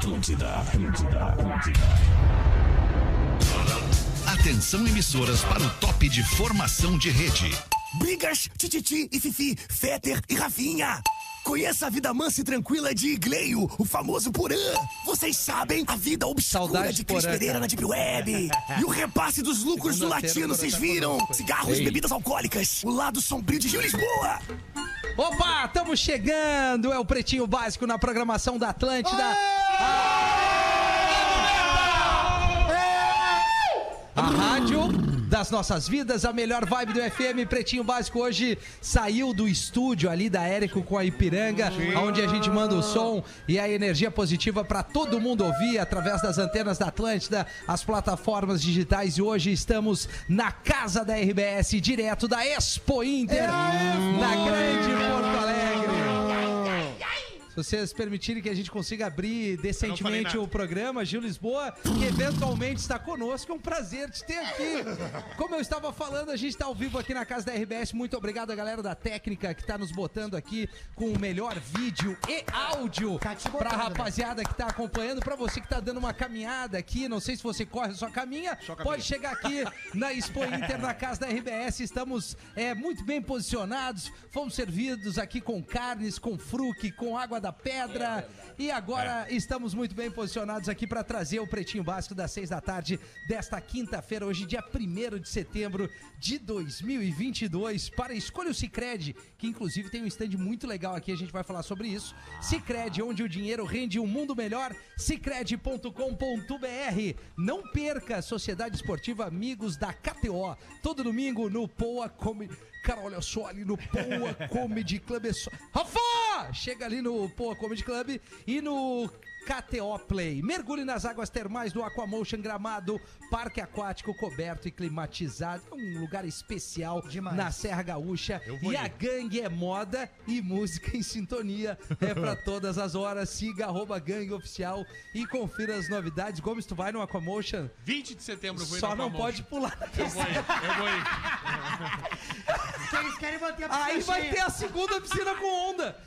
Atlântida, Atlântida, Atlântida. Atenção emissoras para o top de formação de rede. Brigas, Tititi e Fifi, Fetter e Rafinha. Conheça a vida mansa e tranquila de Igleio, o famoso Porã. Vocês sabem a vida obscura Saudade de Cris Pereira na Deep Web. e o repasse dos lucros do latino, vocês tá viram? Cigarros e Ei. bebidas alcoólicas. O lado sombrio de Gil Lisboa. Opa, estamos chegando! É o Pretinho Básico na programação da Atlântida. A rádio das nossas vidas, a melhor vibe do FM Pretinho Básico hoje saiu do estúdio ali da Érico com a Ipiranga, onde a gente manda o som e a energia positiva para todo mundo ouvir através das antenas da Atlântida, as plataformas digitais e hoje estamos na casa da RBS, direto da Expo Inter, na grande Porto Alegre. Se vocês permitirem que a gente consiga abrir decentemente o programa, Gil Lisboa, que eventualmente está conosco, é um prazer te ter aqui. Como eu estava falando, a gente está ao vivo aqui na casa da RBS. Muito obrigado a galera da técnica que está nos botando aqui com o melhor vídeo e áudio Tá para a né? rapaziada que está acompanhando, para você que está dando uma caminhada aqui. Não sei se você corre ou só caminha, pode chegar aqui na Expo Inter, na casa da RBS. Estamos é, muito bem posicionados. Fomos servidos aqui com carnes, com fruque, com água da pedra. E agora estamos muito bem posicionados aqui para trazer o Pretinho Básico das seis da tarde desta quinta-feira, hoje, dia 1 de setembro de 2022, para Escolha o Cicred, que inclusive tem um stand muito legal aqui, a gente vai falar sobre isso. Cicred, onde o dinheiro rende um mundo melhor, cicred.com.br. Não perca, Sociedade Esportiva Amigos da KTO, todo domingo no Poa Comedy. Cara, olha só ali no Poa Comedy Club. É só... Rafa! Chega ali no Poa Comedy Club e no KTO Play. Mergulhe nas águas termais do Aquamotion Gramado, parque aquático coberto e climatizado. É um lugar especial Demais. na Serra Gaúcha. E a ir. gangue é moda e música em sintonia. É pra todas as horas. Siga arroba gangue oficial e confira as novidades. Gomes, tu vai no Aquamotion? 20 de setembro eu vou ir Só não pode pular. Eu vou ir, eu vou ir. Porque eles querem manter a piscina Aí vai cheia. ter a segunda piscina com onda.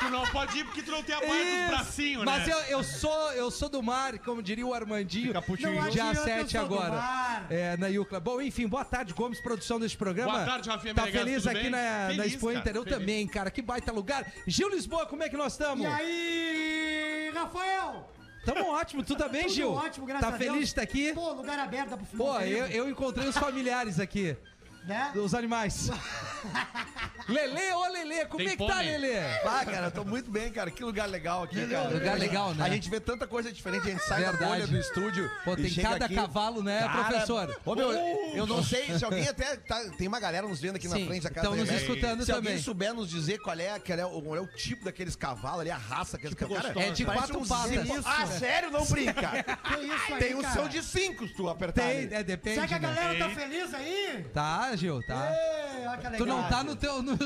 Tu não pode ir porque tu não tem a barra dos Isso. bracinhos, Mas né? eu, eu sou eu sou do mar, como diria o Armandinho. Não Dia adianta, eu 7 sou do agora. mar. É, na Yucla. Bom, enfim, boa tarde, Gomes, produção desse programa. Boa tarde, Rafinha Tá Menegas, feliz tudo aqui bem? na, na Feliz, Expo cara, Inter? Eu feliz. também, cara. Que baita lugar. Gil Lisboa, como é que nós estamos? E aí, Rafael? Tamo ótimo, tu tá bem, Tudo Gil? ótimo, graças Tá a Deus. feliz de estar aqui? Pô, lugar aberto, dá pro Pô, final. eu, eu encontrei os familiares aqui, Né? dos animais. Lele, ô Lele, como Tem é que tá. Lele? Ah, cara, eu tô muito bem, cara. Que lugar legal aqui, cara. Lugar legal, né? A gente vê tanta coisa diferente, a gente sai da Verdade. bolha do estúdio. Pô, e tem chega cada aqui. cavalo, né, Cara, professor? Ô, meu, eu não sei se alguém até. tá- tem uma galera nos vendo aqui Sim, na frente da casa estão da nos RBS. escutando Se também. alguém souber nos dizer qual é, qual é, o, qual é o tipo daqueles cavalos ali, a raça que cara, É de quatro um patas. zipo. Isso, Ah, sério? Não brinca. Que isso aí, tem um cara? som de cinco se tu apertar. Tem, ali. é, depende, Será que a né? galera tá feliz aí? Tá, Gil, tá. Ei, olha que legal. Não tá no teu. no-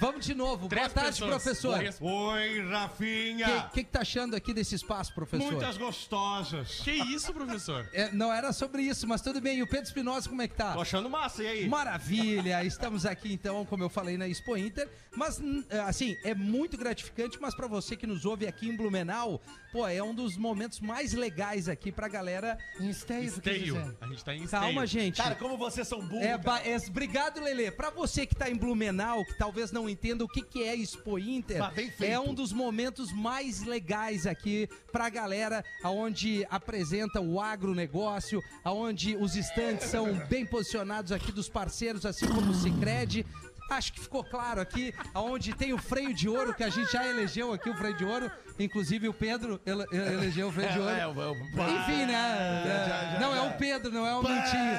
Vamos de novo. Três Boa tarde, pessoas. professor. Oi, O Rafinha! que, que tá achando aqui desse espaço, professor? Muitas gostosas. Que isso, professor? É, não era sobre isso, mas tudo bem. E o Pedro Espinosa, como é que tá? Tô achando massa, e aí? Maravilha! Estamos aqui então, como eu falei, na Expo Inter. Mas, assim, é muito gratificante, mas pra você que nos ouve aqui em Blumenau, pô, é um dos momentos mais legais aqui pra galera. Em esteio, Esteio. A gente tá em esteio. Calma, gente. Cara, como vocês são burros. É, ba- é, obrigado, Lele. Pra você que tá em Blumenau, que talvez não entenda o que, que é Expo Inter, é um dos momentos mais legais aqui pra galera, aonde apresenta o agronegócio, aonde os estantes são bem posicionados aqui dos parceiros, assim como o Cicred. Acho que ficou claro aqui, aonde tem o freio de ouro, que a gente já elegeu aqui o freio de ouro. Inclusive o Pedro ele- ele- elegeu o freio de ouro. É, o- o- Enfim, né? não, é o Pedro, não é o Mentinho.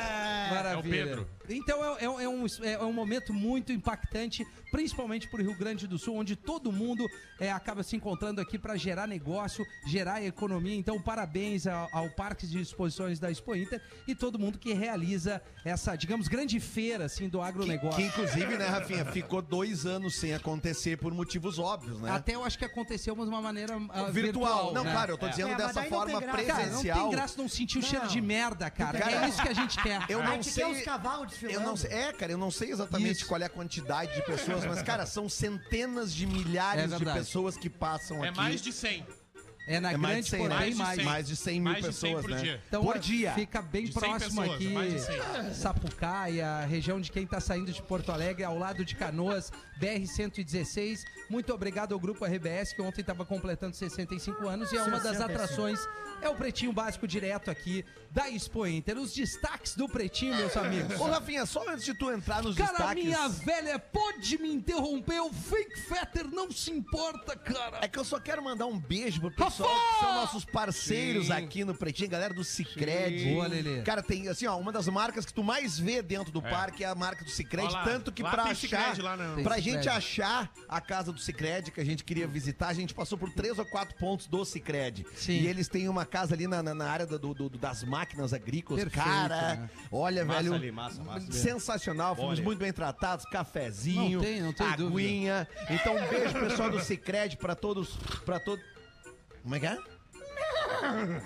Maravilha. É o Pedro. Então é, é um- é um, é um momento muito impactante, principalmente para o Rio Grande do Sul, onde todo mundo é, acaba se encontrando aqui para gerar negócio, gerar economia. Então, parabéns ao, ao Parque de Exposições da Expo Inter e todo mundo que realiza essa, digamos, grande feira assim, do Que, agronegócio. que, inclusive, né, Rafinha, ficou dois anos sem acontecer por motivos óbvios, né? Até eu acho que aconteceu, mas de uma maneira ah, virtual. virtual. Não, né? claro, eu tô dizendo É, dessa forma graça. Cara, não presencial. tem graça não sentir o cheiro Não. de merda, cara. Cara, é isso que a gente quer. eu A não gente sei- quer os cavalos desfilando. Eu não sei, é, cara, eu não sei exatamente Isso. qual é a quantidade de pessoas, mas, cara, são centenas de milhares É de pessoas que passam É aqui. mais de 100. É na É mais grande de 100, porém mais de mais. 100. Mais de 100 mil Mais de 100 pessoas, por né? dia. Então, por é, dia. Fica bem De 100 próximo pessoas, aqui, mais de 100. Sapucaia, região de quem está saindo de Porto Alegre, ao lado de Canoas, BR-116. Muito obrigado ao Grupo RBS, que ontem estava completando 65 anos, e é uma das 65. atrações, é o Pretinho Básico direto aqui da Expo Inter. Os destaques do Pretinho, meus amigos. Ô, Rafinha, só antes de tu entrar nos Cara, destaques... minha velha, pode me interromper, o Fake Fetter não se importa, cara. É que eu só quero mandar um beijo pro pessoal Rafa! que são nossos parceiros Sim. aqui no Pretinho, galera do Cicred. Boa, Lelê. Cara, tem assim, ó, uma das marcas que tu mais vê dentro do parque é a marca do Cicred, lá, tanto que lá pra achar, lá, né? Pra gente achar a casa do Cicred que a gente queria visitar, a gente passou por três ou quatro pontos do Cicred. Sim. E eles têm uma casa ali na, na- na área do- do- do- das máquinas agrícolas. Perfeito, Cara, né? olha, Massa velho, ali, massa, massa. sensacional, fomos Olha. muito bem tratados, cafezinho, Não tem, não tem dúvida. aguinha. Então, um beijo pessoal do Cicred pra todos, pra todos. Como é que é?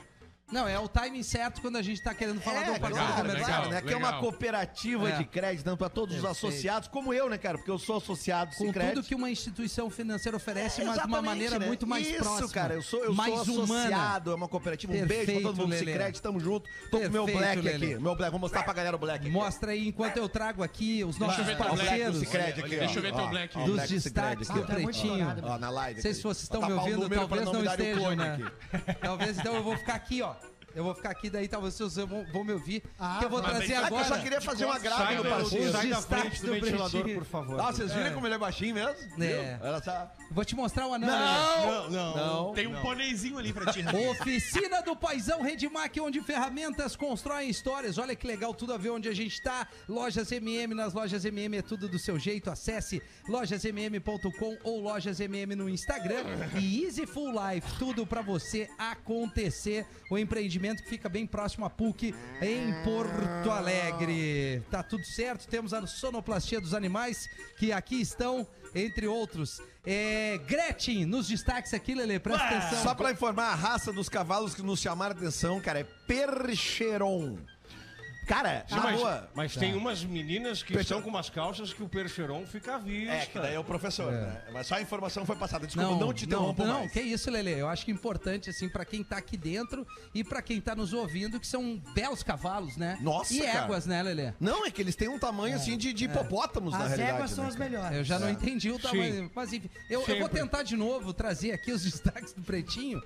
Não, é o timing certo quando a gente tá querendo falar é, do parceiro claro, comercial. claro, né? Que é uma legal. cooperativa É. de crédito então, para todos os Perfeito. associados, como eu, né, cara? Porque eu sou associado do Com Cicred. tudo que uma instituição financeira oferece, É, mas de uma maneira né? muito mais Isso, próxima. cara. Eu sou, eu mais sou humana. associado, é uma cooperativa. Um beijo pra Perfeito, todo mundo do Lelê. Cicred, tamo junto. Tô com o meu Perfeito, black Lelê. aqui. Meu black, vou mostrar pra galera o black aqui. Mostra aí enquanto eu trago aqui os nossos black do parceiros Cicred aqui, Deixa eu ver teu black. ó, dos destaques do muito Pretinho. Ó, na live. Não sei se vocês estão Vou me o ouvindo, talvez não estejam, né? aqui. Talvez então eu vou ficar aqui, ó. Eu vou ficar aqui, daí talvez vocês vão, vão me ouvir. Ah, que eu vou trazer agora. eu só queria fazer uma no do, parceiro. sai da frente do do ventilador, por favor. Ah, vocês viram como ele é baixinho mesmo? É. Olha só. Vou te mostrar o anão. Não! não. Não. Tem um pôneizinho ali pra ti. Oficina do Paizão Redmac, onde ferramentas constroem histórias. Olha que legal, tudo a ver onde a gente tá. Lojas MM, nas lojas MM é tudo do seu jeito. Acesse lojasmm.com ou lojasmm no Instagram. E Easy Full Life, tudo pra você acontecer. O empreendimento que fica bem próximo a PUC, em Porto Alegre. Tá tudo certo, temos a sonoplastia dos animais, que aqui estão, entre outros. É, Gretchen, nos destaques aqui, Lele, presta atenção. Só pra informar, a raça dos cavalos que nos chamaram a atenção, cara, é Percheron. Cara, Sim, na mas, boa. mas tem umas meninas que estão com umas calças que o percheron fica à vista. É, que daí é o professor, né? Mas só a informação foi passada. Desculpa, não, te não, interrompo não, mais. que isso, Lele. Eu acho que é importante, assim, pra quem tá aqui dentro e pra quem tá nos ouvindo, que são belos cavalos, né? Nossa, E cara. éguas, né, Lele? Não, é que eles têm um tamanho assim de, de hipopótamos, na As realidade. éguas são né, as cara? melhores. Eu já não entendi o tamanho. Sim. Mas enfim, eu, eu vou tentar de novo trazer aqui os destaques do Pretinho.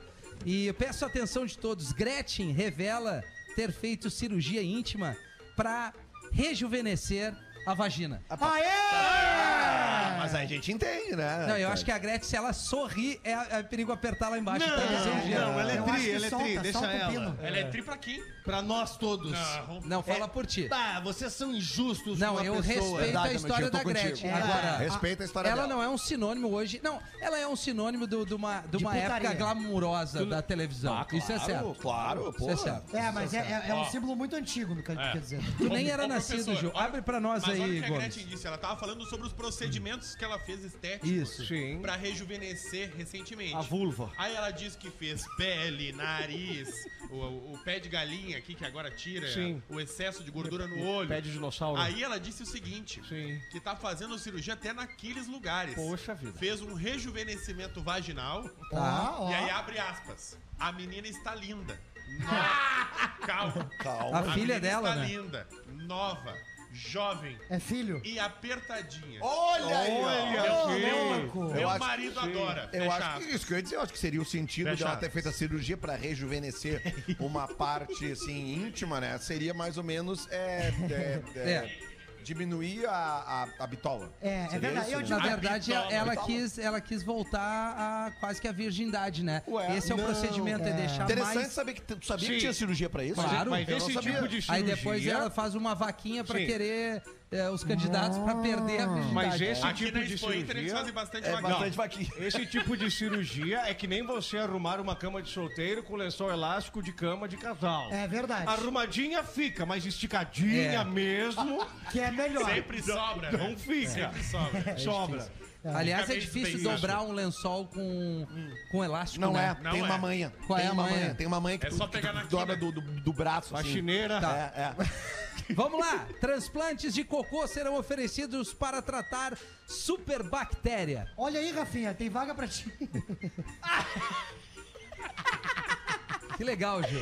E eu peço a atenção de todos. Gretchen revela ter feito cirurgia íntima pra rejuvenescer a vagina. Aê! Mas aí a gente entende, né? Não, eu acho que a Gretchen, se ela sorrir, é, é perigo apertar lá embaixo. tá na cirurgia. não, ela é Eu acho tri, que ela é solta, tri, deixa solta o ela. pino. Ela é tri pra quem? Pra nós todos. Não. Não, fala por ti. Ah, vocês são injustos Não, com uma eu pessoa. respeito Verdade, a história Amantinho, eu tô da contigo. Gretchen. É. Agora, Respeita a história ela dela. não é um sinônimo hoje. Não, ela é um sinônimo do- de uma, de De uma putaria. época glamurosa da televisão. Ah, Isso é certo. Claro, pô. Isso é certo. É, mas é, é- é um Ó. símbolo muito antigo, no que quer dizer. Tu nem era nascido, professor, olha- Abre pra nós Mas olha aí, o que a Gomes. Gretchen disse. Ela tava falando sobre os procedimentos que ela fez estéticos. Isso. Sim. Pra rejuvenescer recentemente. A vulva. Aí ela disse que fez pele, nariz, o, o pé de galinha aqui, que agora tira Sim. o excesso de gordura no olho. Pé de dinossauro. Aí ela disse o seguinte: Sim. que tá fazendo cirurgia até naqueles lugares. Poxa vida. Fez um rejuvenescimento vaginal. Tá. Ó. E aí abre aspas. A menina está linda. Nova. Calma. Calma. A filha menina dela, está né? linda, nova, jovem É filho. e apertadinha. Olha aí, ó. Olha, Meu acho- marido adora. Eu acho que isso que eu ia dizer, eu acho que seria o sentido Fecha de ela ter feito a cirurgia pra rejuvenescer uma parte assim íntima, né? Seria mais ou menos é, é, é, É. diminuir a, a, a bitola. É, é Seria verdade. isso, Eu né? Na verdade, Abdômen. ela quis, ela quis voltar a quase que a virgindade, né? Ué, Esse é o não. procedimento, é, É. deixar Interessante mais... saber que tu sabia Sim. que tinha cirurgia pra isso? Claro. Mas Eu não esse sabia. tipo de cirurgia... Aí depois ela faz uma vaquinha pra Sim. querer é, os candidatos pra perder a virgindade. Mas esse Aqui tipo na de Expo Inter eles cirurgia... fazem bastante É vaguinha. bastante vaquinha. Esse tipo de cirurgia é que nem você arrumar uma cama de solteiro com lençol elástico de cama de casal. É verdade. Arrumadinha fica, mas esticadinha É. mesmo Que é melhor. Sempre sobra. né? não fica. Sempre sobra. Sobra. Aliás, é Fica bem difícil dobrar um lençol com, com elástico, Não né? é, Não tem é. uma manha. Qual é tem a uma manha? Tem uma manha que É tu, só que pegar tu na dobra do, do, do braço. assim. Faxineira. Tá. É, é. Vamos lá. Transplantes de cocô serão oferecidos para tratar superbactéria. Olha aí, Rafinha, tem vaga pra ti. Que legal, Gil.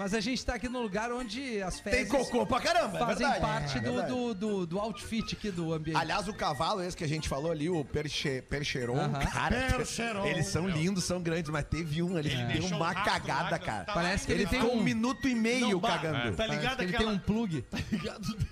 Mas a gente tá aqui no lugar onde as Tem fezes cocô pra caramba, é fazem verdade. parte É do, do, do, do outfit aqui do ambiente. Aliás, o cavalo esse que a gente falou ali, o Perche, Percheron, Aham. cara, Percheron. eles são lindos, são grandes, mas teve um ali que deu um uma rastro lá cagada, que cara. tá Parece que ele tem ficou um... um minuto e meio Não, cagando. Tá ligado ele aquela... tem um plug.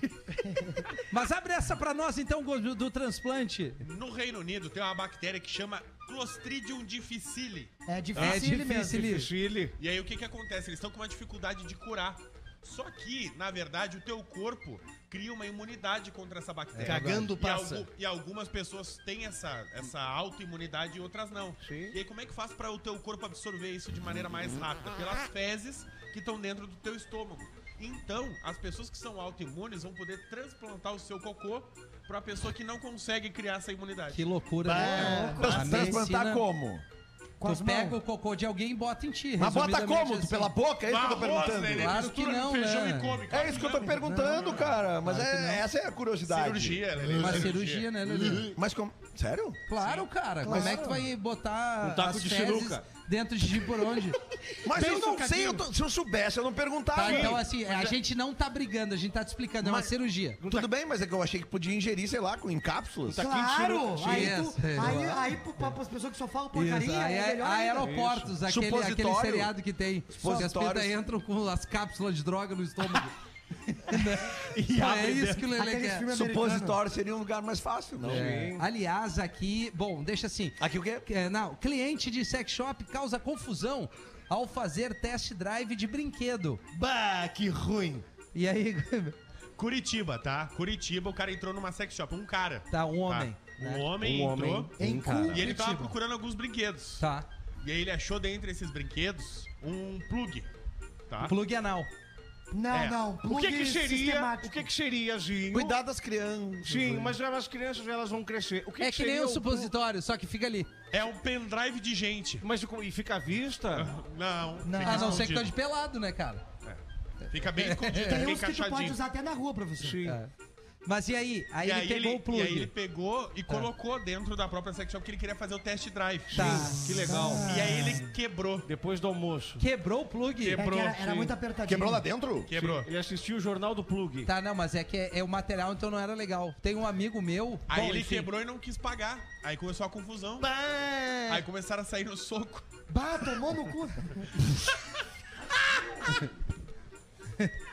Mas abre essa pra nós então, do, do transplante. No Reino Unido tem uma bactéria que chama Clostridium difficile. É difícil, É difícil. mesmo. E aí o que que acontece? Eles estão com uma dificuldade de curar. Só que, na verdade, o teu corpo cria uma imunidade contra essa bactéria. Cagando E, passa. algu- e algumas pessoas têm essa, essa autoimunidade e outras não. Sim. E aí como é que faz para o teu corpo absorver isso de maneira mais rápida? Pelas fezes que estão dentro do teu estômago. Então, as pessoas que são autoimunes vão poder transplantar o seu cocô pra pessoa que não consegue criar essa imunidade. Que loucura, né? A Transplantar medicina- como? Com as Tu pega mãos. o cocô de alguém e bota em ti. Mas bota resumidamente como? Tu assim. pela boca? É isso que eu tô perguntando. né? Ele Claro mistura que não, feijão né? e come. É isso que eu tô perguntando, cara. Mas Claro que é, não. essa é a curiosidade. Cirurgia, né? Uma cirurgia, né, Lelê? Mas como. Sério? Claro, cara. Como é que tu vai botar Um taco as de fezes sinuca. Dentro de por onde? Mas Bem eu não sei, eu tô- se eu soubesse, eu não perguntava. Tá, então assim, a gente não tá brigando, a gente tá te explicando, é uma Mas- cirurgia. Tudo bem, mas é que eu achei que podia ingerir, sei lá, com em cápsulas. Claro! Aí, Isso, tu, é. aí, aí pro- pra, pras pessoas que só falam porcaria, Isso, aí é é, melhor ainda. aeroportos, aquele, aquele Supositório. seriado que tem. Que as Supositórios. pintas entram com as cápsulas de droga no estômago. Só é isso que o Lelê Aqueles quer. filmes Supositório seria um lugar mais fácil, não? É. Aliás, aqui, bom, deixa assim. Aqui o quê? É, não, cliente de sex shop causa confusão ao fazer test drive de brinquedo. Bah, que ruim. E aí, Curitiba, tá? Curitiba, o cara entrou numa sex shop, um cara. tá, um homem. Tá? né? Um homem Um entrou homem. Em cara. e ele tava Curitiba. procurando alguns brinquedos. Tá. E aí ele achou dentre esses brinquedos um plug. Tá? Plug anal. Não, É. não. O que plug que seria? sistemático. O que que seria, Zinho? Cuidar das crianças. Sim, mas as crianças elas vão crescer. O que É que que nem seria um o- supositório, só que fica ali. É um pendrive de gente. Mas e fica à vista? Não, Não. A não ser que tô de pelado, né, cara? Fica bem escondido, Tem uns que tu pode usar até na rua, professor. Sim. É. Mas e aí? Aí E ele aí pegou ele, o plug. e aí ele pegou e colocou dentro da própria sex shop que ele queria fazer o test drive. Tá. Que legal. E aí ele quebrou. Depois do almoço. Quebrou o plug? É que Quebrou, era, era sim. muito apertadinho. Quebrou lá dentro? Quebrou. Ele assistiu o Jornal do Plug. Tá, não, mas é que é, é o material, então não era legal. Tem um amigo meu. Aí bom, ele enfim. quebrou e não quis pagar. Aí começou a confusão. Aí começaram a sair no soco. Bah, tomou no cu.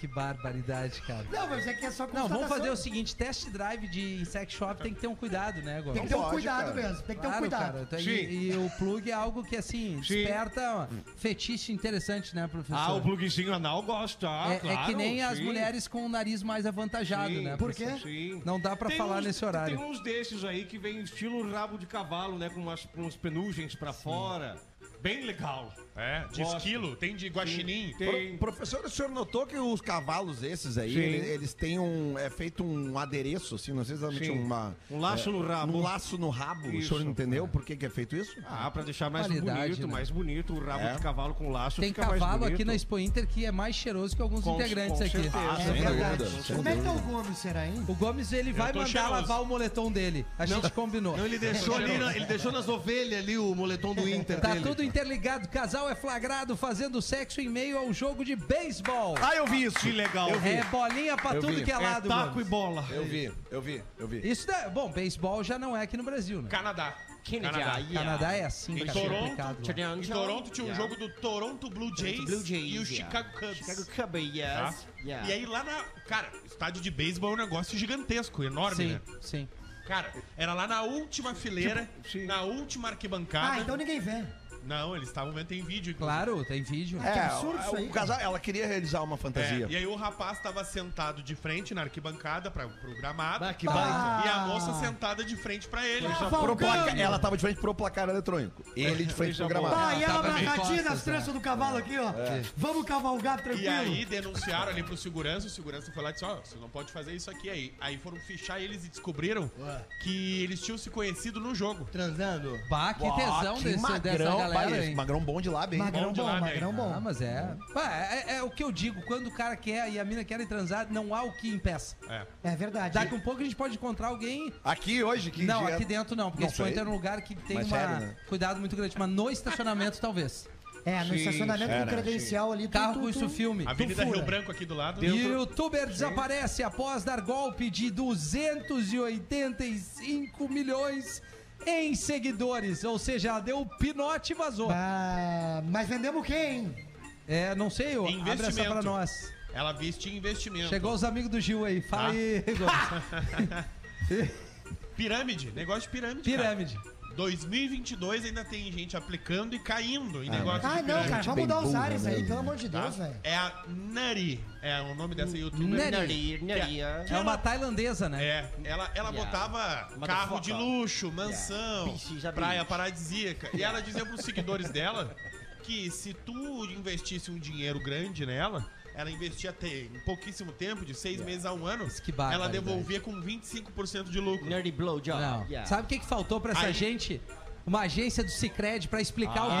Que barbaridade, cara. Não, mas é que é só Não, vamos fazer o seguinte: test drive de sex shop tem que ter um cuidado, né, agora? Tem que ter um pode, cuidado cara. mesmo. Tem que ter um Claro, cuidado. cara. Então, Sim. E, e o plug é algo que, assim, Sim. desperta fetiche interessante, né, professor? Ah, o plugzinho anal gosta. é, é claro, que nem as sim. mulheres com o nariz mais avantajado, Sim. né? Por professor? quê? Sim. Não dá pra Tem falar uns- nesse horário. Tem uns desses aí que vem estilo rabo de cavalo, né? Com umas, com uns penugens pra fora. Bem legal. É, de Gosto. esquilo, tem de guaxinim. Tem. Pro- Professor, o senhor notou que os cavalos esses aí, Sim. ele- eles têm um. É feito um adereço, assim, não sei exatamente Sim. uma. Um laço no rabo. Um laço no rabo. O Isso. senhor entendeu por que, que é feito isso? Ah, pra deixar mais Qualidade, bonito, né? mais bonito. O rabo É. de cavalo com laço Tem fica mais cavalo bonito. aqui na Expo Inter que é mais cheiroso que alguns Com- integrantes com aqui. certeza. Ah, É sem verdade. dúvida, sem Como é que tá o Gomes, será, hein? O Gomes, ele vai tô mandar cheiroso. lavar o moletom dele. A gente combinou. Não, ele deixou ali, na- ele deixou nas ovelhas ali o moletom do Inter Tá dele. tudo interligado. Casal é flagrado fazendo sexo em meio ao jogo de beisebol. Ah, eu vi isso. Que legal. É bolinha pra Eu tudo vi. que é É lado, taco Gomes. e bola. Eu vi, eu vi, eu vi. Isso, da... bom, beisebol já não é aqui no Brasil, né? Canadá. Canadá. Canadá é assim, Em cara, Toronto, complicado. Em Toronto tinha um jogo do Toronto Blue Jays, Blue Jays, e o yeah. Chicago Cubs. Chicago Cubs, yes. tá? Yeah. E aí lá na. Cara, estádio de beisebol é um negócio gigantesco, enorme, Sim, né? sim. Cara, era lá na última fileira, sim. na última arquibancada. Ah, então ninguém vê. Não, eles estavam vendo, tem vídeo. inclusive. Claro, tem vídeo. É, absurdo isso aí, o casal, ela queria realizar uma fantasia. É, e aí o rapaz tava sentado de frente na arquibancada pra, pro gramado. Ah, que Bah. baita. E a moça sentada de frente pra ele. Pro placa- ela tava de frente pro placar eletrônico. Ele de frente pro gramado. Ah, e ela tava bem abraçadinha costas, nas tranças né? do cavalo aqui, ó. Vamos cavalgar tranquilo. E aí denunciaram ali pro segurança, o segurança foi lá e disse, ó, você não pode fazer isso aqui aí. Aí foram fichar eles e descobriram Ué. que eles tinham se conhecido no jogo. Transando. Bah, que Bah, tesão que desse, dessa magrão. Galera hein? magrão bom de lá, bem. Magrão Bom de bom, lá, magrão bom. Ah, mas é. Pá, é. é o que eu digo, quando o cara quer e a mina querem transar, não há o que impeça. É. É verdade. Daqui um pouco a gente pode encontrar alguém. Aqui hoje, que não, dia- aqui dentro não, porque Não esse é um lugar que tem Mas uma. sério, né? Cuidado muito grande. Mas no estacionamento, talvez. É, no Sim, estacionamento é, com né? credencial ali. tu- Carro tu- com isso tu- filme. Avenida. Rio Branco aqui do lado. Youtuber desaparece após dar golpe de 285 milhões em seguidores. Ou seja, ela deu o pinote e vazou. Ah, mas vendemos quem? É, não sei, ó, abre essa Investimento. pra nós. Ela viste investimento. Chegou os amigos do Gil aí. Fala aí, Gomes. Pirâmide, negócio de pirâmide. cara. Pirâmide. 2022 ainda tem gente aplicando e caindo em negócio Ah, de não, pirâmide. cara, vamos mudar os ares aí, mesmo. pelo amor de tá? Deus, velho. É a Nari, é o nome dessa youtuber. Nari. É uma tailandesa, né? É, ela, ela botava carro de luxo, mansão, praia paradisíaca. E ela dizia pros seguidores dela que se tu investisse um dinheiro grande nela, ela investia até em pouquíssimo tempo, de seis meses a um ano, Que ela barbaridade. devolvia com 25% de lucro. Nerdy blowjob. Não. Yeah. Sabe o que, que faltou pra essa Aí- gente? Uma agência do Cicred pra explicar o É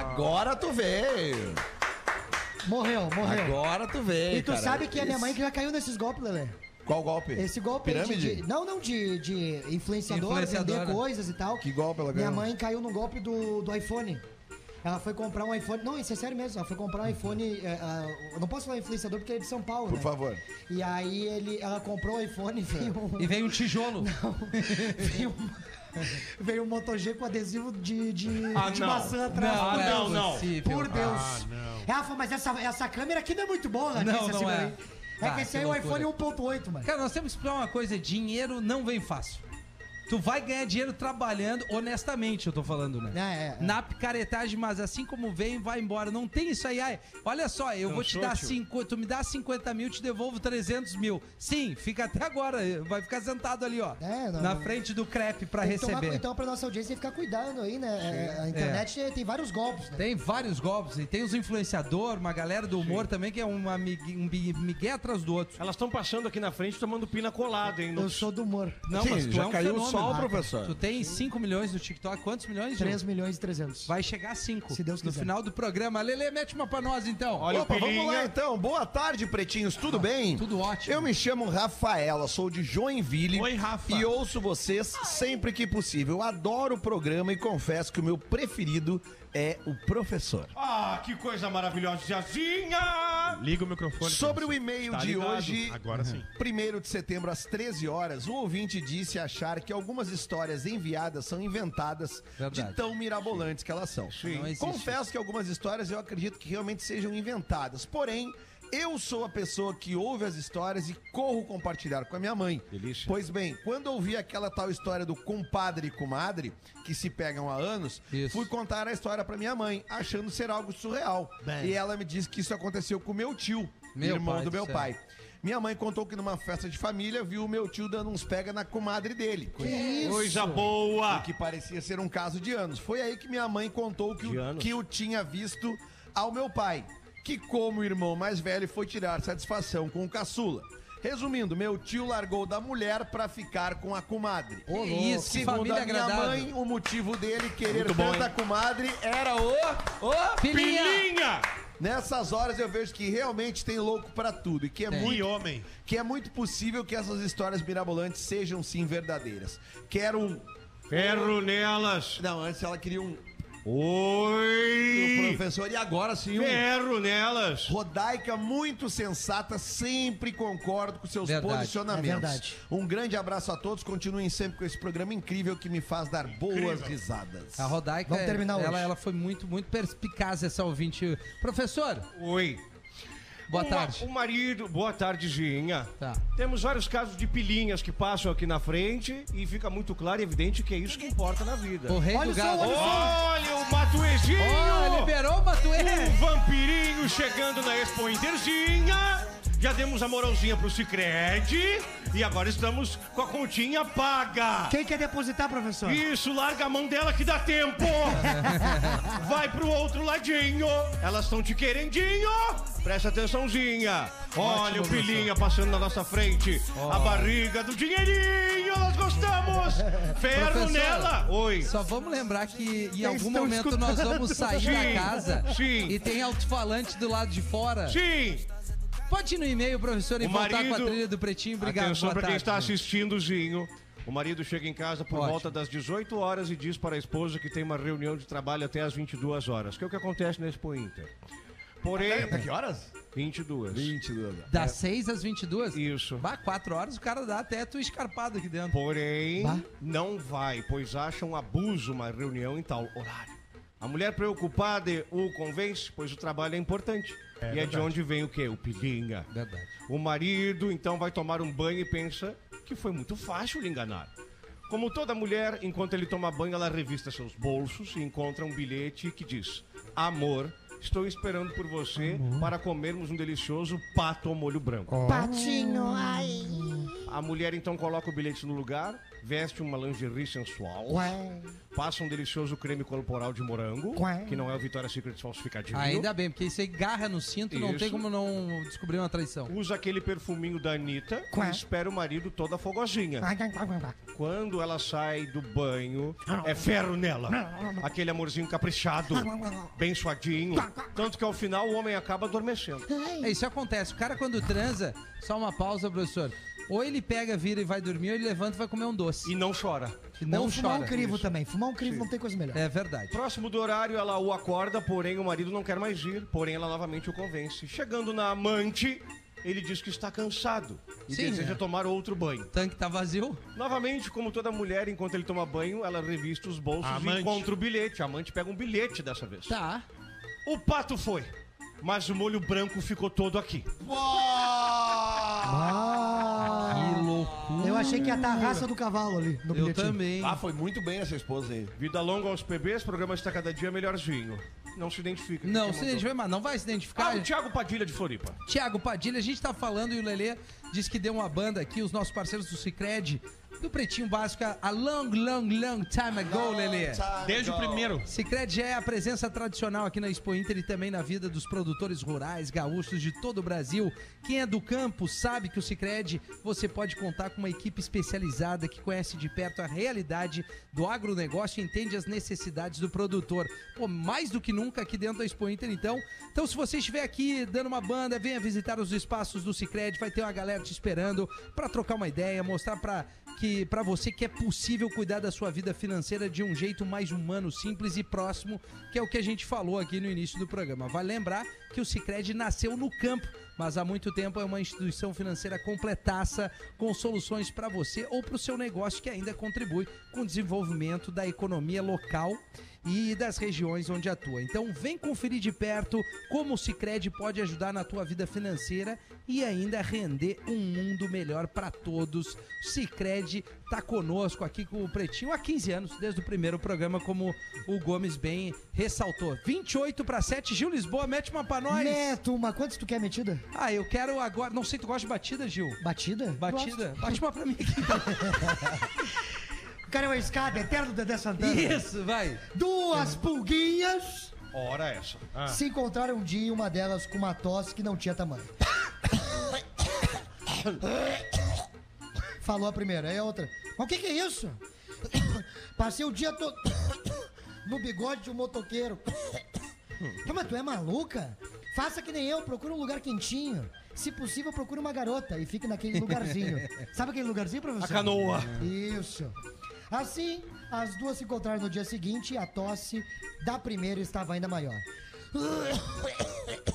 Agora tu veio. Morreu, morreu. Agora tu veio. E tu cara. sabe que a minha mãe que já caiu nesses golpes, Lelê. Qual golpe? Esse golpe aí de, Pirâmide? de- Não, não, de, de influenciador, Influenciadora. vender coisas e tal. Que golpe ela Minha ganhou? mãe caiu no golpe do, do iPhone. Ela foi comprar um iPhone. Não, isso é sério mesmo. Ela foi comprar um iPhone. ah, eu não posso falar influenciador porque ele é de São Paulo. Por né? favor. E aí ele, ela comprou o iPhone e veio um, E veio um tijolo. veio, um, veio um Moto G com adesivo de, de, Ah, de não. maçã atrás. Não, por é Deus. possível. Por Deus. Ah, não. Ela falou, mas essa, essa câmera aqui não é muito boa, Não, disse não assim pra é. É Ah, que esse que aí é o iPhone 1.8, mano. Cara, nós temos que explicar uma coisa: dinheiro não vem fácil. Tu vai ganhar dinheiro trabalhando, honestamente, eu tô falando, né? É, é, é. Na picaretagem, mas assim como vem, vai embora. Não tem isso aí. Ai, olha só, eu vou te dar 50, tu me dá 50 mil, te devolvo 300 mil. Sim, fica até agora. Vai ficar sentado ali, ó. É, não, na não. frente do crepe pra Tem que tomar, receber. então, pra nossa audiência ficar cuidando aí, né? É, A internet tem vários golpes, né? Tem vários golpes. E tem os influenciadores, uma galera do humor também, que é uma um migué atrás do outro. Elas estão passando aqui na frente tomando pina colada, hein? Eu sou do humor. Não, Sim, mas tu já é um caiu fenômeno. Só o Ah, professor. Tu tem 5 milhões no TikTok. Quantos milhões? 3 Ju? milhões e 300. Vai chegar a 5. Se Deus No quiser. final do programa. Lele, mete uma pra nós, então. Olha Opa, o vamos lá então. Boa tarde, pretinhos. Tudo bem? tudo ótimo. Eu me chamo Rafaela, sou de Joinville. Oi, Rafa. E ouço vocês sempre que possível. Adoro o programa e confesso que o meu preferido é o professor. Ah, que coisa maravilhosa, Jazinha! Liga o microfone. Sobre o e-mail Tá de ligado. hoje, Agora sim. 1 de setembro, às 13 horas, o ouvinte disse achar que algumas histórias enviadas são inventadas Verdade. de tão mirabolantes que elas são. Confesso que algumas histórias eu acredito que realmente sejam inventadas. Porém, eu sou a pessoa que ouve as histórias e corro compartilhar com a minha mãe. Delícia. Pois bem, quando ouvi aquela tal história do compadre e comadre, que se pegam há anos, Isso. fui contar a história pra minha mãe, achando ser algo surreal. E ela me disse que isso aconteceu com meu tio, Meu irmão pai do meu céu. pai. Minha mãe contou que numa festa de família viu o meu tio dando uns pega na comadre dele. Coisa boa! O que parecia ser um caso de anos. Foi aí que minha mãe contou que, o, que o tinha visto ao meu pai, que como irmão mais velho foi tirar satisfação com o caçula. Resumindo, meu tio largou da mulher pra ficar com a comadre. Que isso, que Segundo família a minha agradável. mãe, o motivo dele querer Muito bom, tanta hein? comadre era o... o... Pilinha! Pilinha! Nessas horas eu vejo que realmente tem louco pra tudo e que é Tem. E muito homem. que é muito possível que essas histórias mirabolantes sejam sim verdadeiras. Quero um Ferro nelas! Não, antes ela queria um Oi! professor e agora sim um Ferro nelas! Rodaica muito sensata, sempre concordo com seus Verdade, posicionamentos. é verdade. Um grande abraço a todos, continuem sempre com esse programa incrível que me faz dar boas risadas. A Rodaica, Vamos terminar ela, hoje. ela foi muito, muito perspicaz, essa ouvinte. Professor, Oi! Boa ma- tarde. O marido, boa tardezinha. Tá. Temos vários casos de pilinhas que passam aqui na frente e fica muito claro e evidente que é isso que importa na vida. O rei Olha do gado. olha o som. Olha o Matuezinho! Ó, liberou o Matuê! Um vampirinho chegando na Expo Interzinha. Já demos a moralzinha pro Cicred e agora estamos com a continha paga. Quem quer depositar, professor? Isso, larga a mão dela que dá tempo. Vai pro outro ladinho. Elas estão te querendinho. Presta atençãozinha. Olha o pilinha passando na nossa frente. A barriga do dinheirinho. Elas gostamos! Ferro Professor, nela! Oi! Só vamos lembrar que em algum estão momento nós vamos sair Sim, da casa sim. e tem alto-falante do lado de fora. Sim! Pode ir no e-mail, professor, e O voltar com a marido- trilha do Pretinho. Obrigado, Atenção boa pra quem está assistindo, Zinho. O marido chega em casa por Ótimo. volta das 18 horas e diz para a esposa que tem uma reunião de trabalho até as 22 horas, que é o que acontece na Expo Inter. Porém, Até que horas? 22. 22. Das 6 às 22? Isso. Bah, 4 horas o cara dá até tu escarpado aqui dentro. Porém, Bah. não vai, pois acha um abuso uma reunião em tal horário. A mulher preocupada o convence, pois o trabalho é importante. e é de onde vem o quê? O pilinga. Verdade. O marido, então, vai tomar um banho e pensa que foi muito fácil lhe enganar. Como toda mulher, enquanto ele toma banho, ela revista seus bolsos e encontra um bilhete que diz: Amor, estou esperando por você para comermos um delicioso pato ao molho branco. Patinho, ai. A mulher então coloca o bilhete no lugar, veste uma lingerie sensual, Ué. passa um delicioso creme corporal de morango, Ué. que não é o Victoria's Secret falsificadinho. Ainda bem, porque isso aí garra no cinto, não Isso. tem como não descobrir uma traição. Usa aquele perfuminho da Anitta Ué. e espera o marido toda fogosinha. Quando ela sai do banho, é ferro nela. Aquele amorzinho caprichado, bem suadinho. Tanto que ao final o homem acaba adormecendo. É, isso acontece. O cara quando transa, só uma pausa, professor. Ou ele pega, vira e vai dormir, ou ele levanta e vai comer um doce. E não chora. E não Ou fumar chora. um crivo também. Fumar um crivo não tem coisa melhor. É verdade. Próximo do horário, ela o acorda, porém o marido não quer mais ir. Porém, ela novamente o convence. Chegando na amante, ele diz que está cansado e Sim, deseja é. tomar outro banho. O tanque tá vazio. Novamente, como toda mulher, enquanto ele toma banho, ela revista os bolsos e amante. encontra o bilhete. A amante pega um bilhete dessa vez. Tá. O pato foi, mas o molho branco ficou todo aqui. Ah, Que loucura. eu achei que ia estar a raça do cavalo ali no Eu bilhetinho. também. Ah, foi muito bem essa esposa aí. Vida longa aos PBs, programa está cada dia melhorzinho. Não se identifica. Não, se identifica, mas não vai se identificar. Ah, o Thiago Padilha de Floripa. Tiago Padilha, a gente tá falando e o Lelê disse que deu uma banda aqui, os nossos parceiros do Cicred, do Pretinho Básico, a long, long, long time ago, Lelê. Desde o primeiro. Cicred já é a presença tradicional aqui na Expo Inter e também na vida dos produtores rurais, gaúchos de todo o Brasil. Quem é do campo sabe que o Cicred você pode contar com uma equipe especializada que conhece de perto a realidade do agronegócio e entende as necessidades do produtor. Pô, mais do que nunca aqui dentro da Expo Inter, então. Então, se você estiver aqui dando uma banda, venha visitar os espaços do Cicred, vai ter uma galera te esperando para trocar uma ideia, mostrar para que para você que é possível cuidar da sua vida financeira de um jeito mais humano, simples e próximo, que é o que a gente falou aqui no início do programa. Vale lembrar que o Cicred nasceu no campo, mas há muito tempo é uma instituição financeira completaça com soluções para você ou para o seu negócio que ainda contribui com o desenvolvimento da economia local e das regiões onde atua. Então vem conferir de perto como o Cicred pode ajudar na tua vida financeira e ainda render um mundo melhor para todos. Cicred tá conosco aqui com o Pretinho há 15 anos, desde o primeiro programa, como o Gomes bem ressaltou. 28 para 7, Gil Lisboa, mete uma pra nós. Neto, uma quantas tu quer metida? Ah, eu quero agora, não sei, tu gosta de batida, Gil? Batida? Batida? Bate uma pra mim aqui. O cara é uma escada, eterno Dedé Santana. Isso, vai. Duas pulguinhas Ora essa. se encontraram um dia uma delas com uma tosse que não tinha tamanho. Falou a primeira, aí a outra. Mas o que, que é isso? Passei o dia todo no bigode de um motoqueiro. Mas tu é maluca? Faça que nem eu, procura um lugar quentinho. Se possível, procura uma garota e fique naquele lugarzinho. Sabe aquele lugarzinho, professor? A canoa. Isso. Assim, as duas se encontraram no dia seguinte e a tosse da primeira estava ainda maior.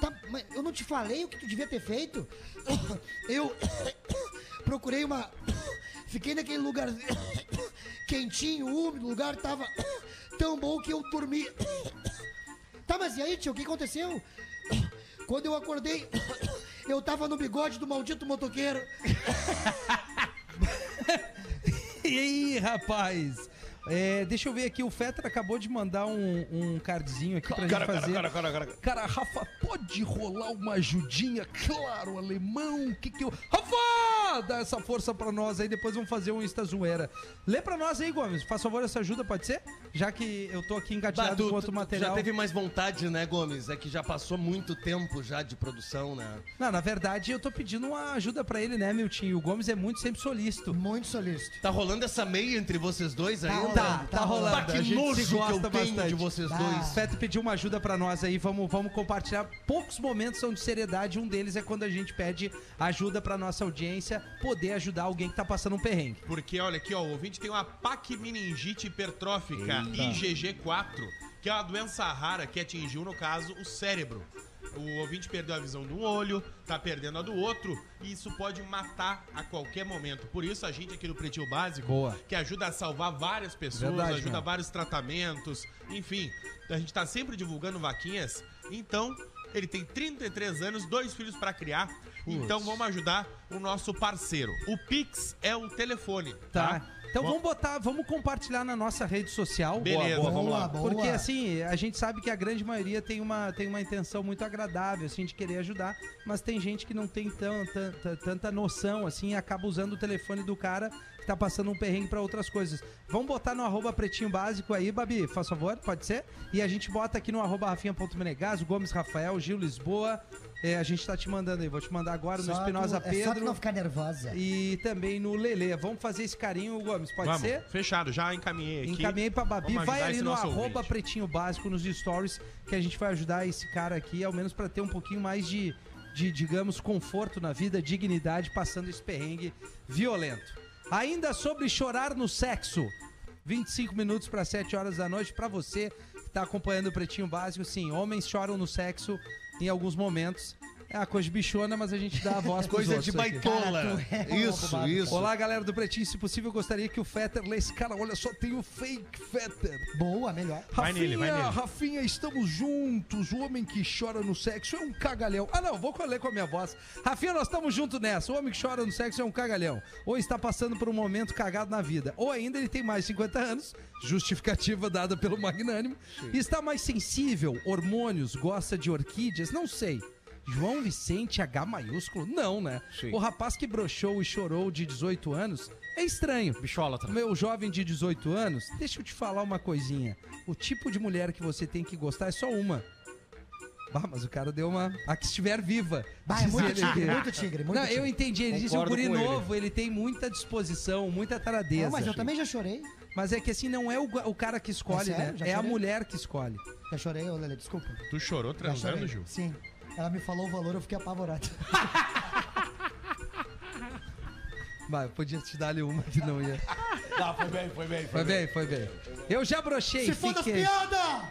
Tá, eu não te falei o que tu devia ter feito? Eu procurei uma. Fiquei naquele lugar quentinho, úmido, o lugar tava tão bom que eu dormi. Tá, mas e aí, tio, o que aconteceu? Quando eu acordei, eu tava no bigode do maldito motoqueiro. Aí, rapaz? É, deixa eu ver aqui, o Fetter acabou de mandar um, um cardzinho aqui pra gente fazer. cara, cara, cara. Cara, Rafa, pô, pode rolar uma ajudinha? Claro, alemão, que que eu... Rafa! Dá essa força pra nós aí, depois vamos fazer um Insta zoeira. Lê pra nós aí, Gomes, faz favor essa ajuda, pode ser? Já que eu tô aqui engatilhado Bah, tu- com outro tu material. Já teve mais vontade, né, Gomes? É que já passou muito tempo já de produção, né? Não, na verdade, eu tô pedindo uma ajuda pra ele, né, Miltinho? O Gomes é muito sempre solícito. Muito solícito. Tá rolando essa meia entre vocês dois ainda? Tá, tá rolando. Bah, que A gente nojo se que eu tenho bastante. de vocês dois. Feto pediu uma ajuda pra nós aí, vamos, vamos compartilhar. Poucos momentos são de seriedade, um deles é quando a gente pede ajuda pra nossa audiência poder ajudar alguém que tá passando um perrengue. Porque, olha aqui, ó, o ouvinte tem uma pacmeningite hipertrófica, IgG4, que é uma doença rara que atingiu, no caso, o cérebro. O ouvinte perdeu a visão de um olho, tá perdendo a do outro, e isso pode matar a qualquer momento. Por isso, a gente aqui no Pretinho Básico, Boa. que ajuda a salvar várias pessoas, Verdade, ajuda vários tratamentos, enfim, a gente tá sempre divulgando vaquinhas. Então, ele tem 33 anos, dois filhos pra criar. Então, vamos ajudar o nosso parceiro. O Pix é o telefone, Tá? tá? Então Bom, vamos botar, vamos compartilhar na nossa rede social. Beleza, Boa, vamos lá. boa. Porque assim, a gente sabe que a grande maioria tem uma, tem uma intenção muito agradável, assim, de querer ajudar, mas tem gente que não tem tanta, tanta, noção, assim, e acaba usando o telefone do cara tá passando um perrengue pra outras coisas. Vamos botar no arroba pretinho básico aí, Babi, faz favor, pode ser? E a gente bota aqui no arroba rafinha.menegas, o Gomes Rafael, Gil Lisboa, é, a gente tá te mandando aí, vou te mandar agora no Espinosa tu- É só tu Pedro não ficar nervosa. e também no Lele. Vamos fazer esse carinho, Gomes, pode Vamos, ser? fechado, já encaminhei aqui. Encaminhei pra Babi, Vamos vai ali no arroba ouvinte. pretinho básico nos stories, que a gente vai ajudar esse cara aqui, ao menos pra ter um pouquinho mais de, de, digamos, conforto na vida, dignidade, passando esse perrengue violento. Ainda sobre chorar no sexo. 25 minutos para 7 horas da noite, pra você que tá acompanhando o Pretinho Básico, sim, homens choram no sexo em alguns momentos. É uma coisa de bichona, mas a gente dá a voz pros Coisa de baitola. Cara, é Isso, isso. Olá, galera do Pretinho. Se possível, eu gostaria que o Fetter lesse. Cara, olha só, tem o fake Fetter. Boa, melhor. Vai Rafinha, nele, vai nele. Rafinha, estamos juntos. O homem que chora no sexo é um cagalhão. Ah, não, vou ler com a minha voz. Rafinha, nós estamos juntos nessa. O homem que chora no sexo é um cagalhão. Ou está passando por um momento cagado na vida. Ou ainda ele tem mais de 50 anos, justificativa dada pelo magnânimo, e está mais sensível, hormônios, gosta de orquídeas, não sei. João Vicente H maiúsculo? Não, né? Sim. O rapaz que broxou e chorou de 18 anos é estranho. Bichólatra. Meu jovem de 18 anos, deixa eu te falar uma coisinha. O tipo de mulher que você tem que gostar é só uma. Bah, mas o cara deu uma. A que estiver viva. Bah, é muito tigre, muito tigre, muito Não, eu tigre. entendi. Ele disse o Concordo guri com ele. novo, ele tem muita disposição, muita taradeza. Não, mas eu também já chorei. Mas é que assim, não é o, o cara que escolhe, É sério? né? É a mulher que escolhe. Já chorei, ô Lele, desculpa. Tu chorou transando. Gil? Sim. Ela me falou o valor, eu fiquei apavorado. Vai, eu podia te dar ali uma que não ia. Não, foi bem, foi bem. Foi bem, foi bem. Eu já brochei, Se for das fiquei. piadas!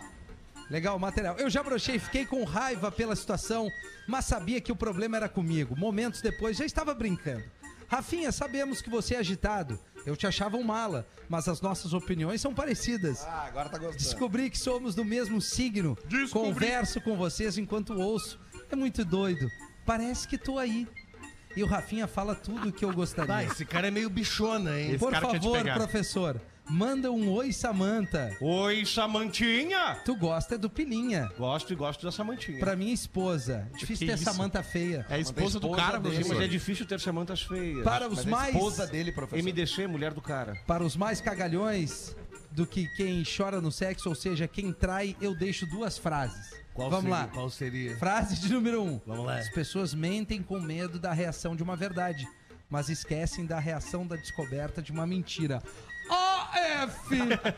Legal, material. Eu já brochei, fiquei com raiva pela situação, mas sabia que o problema era comigo. Momentos depois já estava brincando. Rafinha, sabemos que você é agitado. Eu te achava um mala, mas as nossas opiniões são parecidas. Ah, agora tá gostando. Descobri que somos do mesmo signo. Descobri. Converso com vocês enquanto ouço. É muito doido. Parece que tô aí. E o Rafinha fala tudo o que eu gostaria. esse cara é meio bichona, hein? Esse Por cara quer te favor, professor, manda um oi, Samanta. Oi, Samantinha! Tu gosta do Pilinha. Gosto e gosto da Samantinha. Pra minha esposa. Difícil Que ter isso? Samanta feia. É a esposa, do cara, dele. Professor. mas é difícil ter Samantas feias. Para os Mas a mais esposa dele, professor. MDC, mulher do cara. para os mais cagalhões do que quem chora no sexo, ou seja, quem trai, eu deixo duas frases. Qual Vamos seria? lá. Qual seria? Frase de número um. Vamos lá. As pessoas mentem com medo da reação de uma verdade, mas esquecem da reação da descoberta de uma mentira. AF!